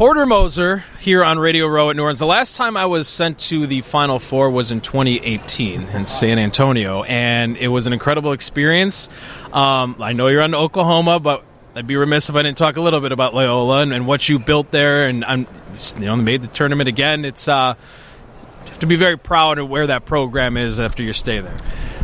Porter Moser here on Radio Row at New Orleans. The last time I was sent to the Final Four was in 2018 in San Antonio, and it was an incredible experience. Um, I know you're on Oklahoma, but I'd be remiss if I didn't talk a little bit about Loyola and, and what you built there. And I'm, you know, made the tournament again. It's uh, you have to be very proud of where that program is after your stay there.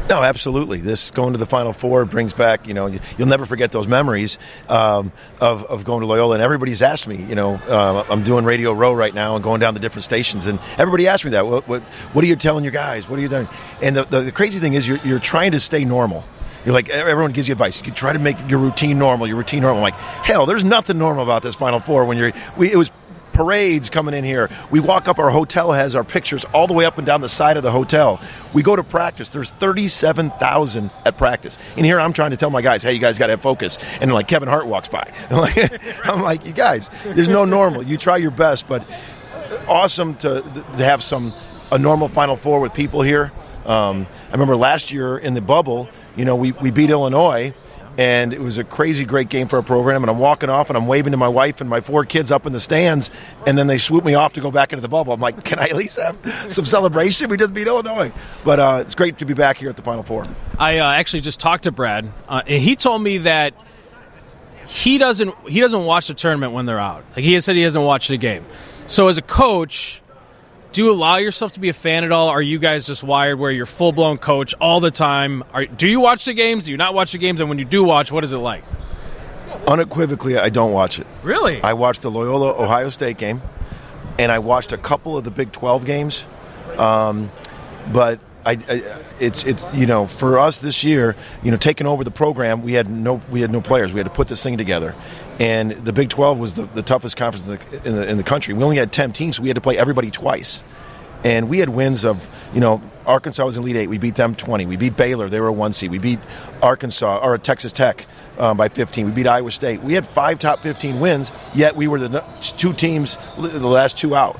No, absolutely. This going to the Final Four brings back, you know, you'll never forget those memories um, of, of going to Loyola. And everybody's asked me, you know, uh, I'm doing Radio Row right now and going down the different stations, and everybody asked me that. What, what, what are you telling your guys? What are you doing? And the, the, the crazy thing is, you're, you're trying to stay normal. You're like everyone gives you advice. You try to make your routine normal. Your routine normal. I'm like hell, there's nothing normal about this Final Four. When you're, we, it was parades coming in here. We walk up, our hotel has our pictures all the way up and down the side of the hotel. We go to practice. There's 37,000 at practice. And here I'm trying to tell my guys, hey, you guys got to have focus. And like Kevin Hart walks by. I'm like, I'm like, you guys, there's no normal. You try your best, but awesome to, to have some a normal Final Four with people here. Um, I remember last year in the bubble, you know, we, we beat Illinois and it was a crazy great game for our program. And I'm walking off and I'm waving to my wife and my four kids up in the stands, and then they swoop me off to go back into the bubble. I'm like, can I at least have some celebration? We just beat Illinois, but uh, it's great to be back here at the Final Four. I uh, actually just talked to Brad, uh, and he told me that he doesn't he doesn't watch the tournament when they're out. Like he said, he hasn't watched the game. So as a coach, do you allow yourself to be a fan at all? Are you guys just wired where you're full blown coach all the time? Are, do you watch the games? Do you not watch the games? And when you do watch, what is it like? Unequivocally, I don't watch it. Really? I watched the Loyola Ohio State game, and I watched a couple of the Big 12 games. Um, but I, I, it's it's you know for us this year, you know, taking over the program, we had no we had no players. We had to put this thing together, and the Big 12 was the, the toughest conference in the, in the, in the country. We only had 10 teams, so we had to play everybody twice. And we had wins of, you know, Arkansas was in Elite Eight. We beat them 20. We beat Baylor. They were a one seed. We beat Arkansas or Texas Tech um, by 15. We beat Iowa State. We had five top 15 wins, yet we were the two teams, the last two out.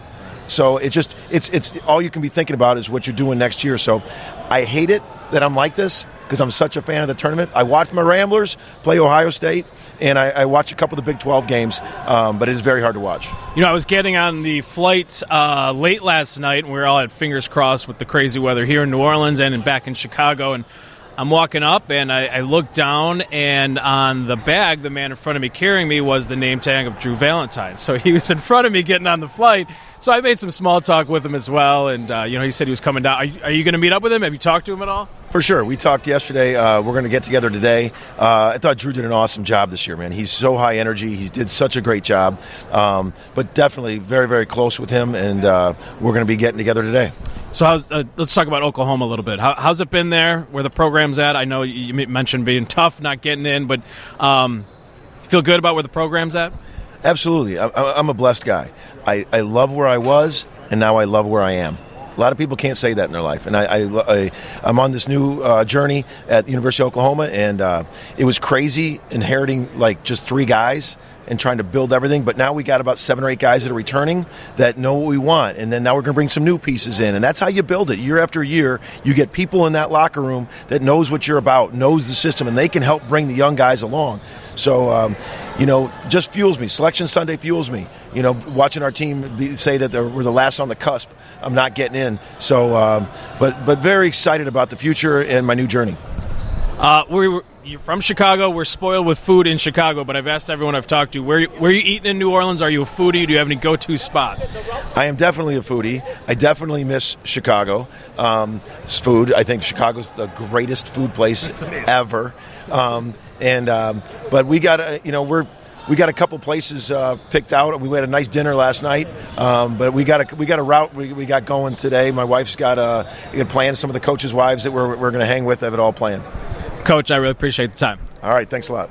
So it's just, it's, it's all you can be thinking about is what you're doing next year. So I hate it that I'm like this because I'm such a fan of the tournament. I watch my Ramblers play Ohio State, and I, I watch a couple of the Big 12 games, um, but it is very hard to watch. You know, I was getting on the flight uh, late last night, and we were all had fingers crossed with the crazy weather here in New Orleans and in, back in Chicago, and I'm walking up and I, I look down, and on the bag, the man in front of me carrying me was the name tag of Drew Valentine. So he was in front of me getting on the flight. So I made some small talk with him as well, and uh, you know he said he was coming down. Are you, you going to meet up with him? Have you talked to him at all? For sure. We talked yesterday. Uh, we're going to get together today. Uh, I thought Drew did an awesome job this year, man. He's so high energy. He did such a great job. Um, but definitely very, very close with him, and uh, we're going to be getting together today. So uh, let's talk about Oklahoma a little bit. How, how's it been there? Where the program's at? I know you mentioned being tough, not getting in, but um, feel good about where the program's at. Absolutely, I, am a blessed guy. I, I love where I was, and now I love where I am. A lot of people can't say that in their life, and I, I, I am on this new uh, journey at University of Oklahoma, and uh, it was crazy inheriting like just three guys and trying to build everything. But now we got about seven or eight guys that are returning that know what we want, and then now we're going to bring some new pieces in, and that's how you build it year after year. You get people in that locker room that knows what you're about, knows the system, and they can help bring the young guys along. So, um, you know, just fuels me. Selection Sunday fuels me. You know, watching our team be, say that we're the last on the cusp. I'm not getting in. So, um, but but very excited about the future and my new journey. Uh, we're you're from Chicago. We're spoiled with food in Chicago, but I've asked everyone I've talked to where where you eating in New Orleans. Are you a foodie? Do you have any go-to spots? I am definitely a foodie. I definitely miss Chicago. Um, food. I think Chicago's the greatest food place ever. Um, and um, but we got a, you know we're we got a couple places uh, picked out. We had a nice dinner last night, um, but we got a we got a route we, we got going today. My wife's got a got plans. Some of the coaches' wives that we're, we're going to hang with have it all planned. Coach, I really appreciate the time. All right, thanks a lot.